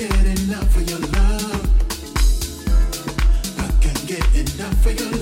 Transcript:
get enough of your love. I can't get enough of your love.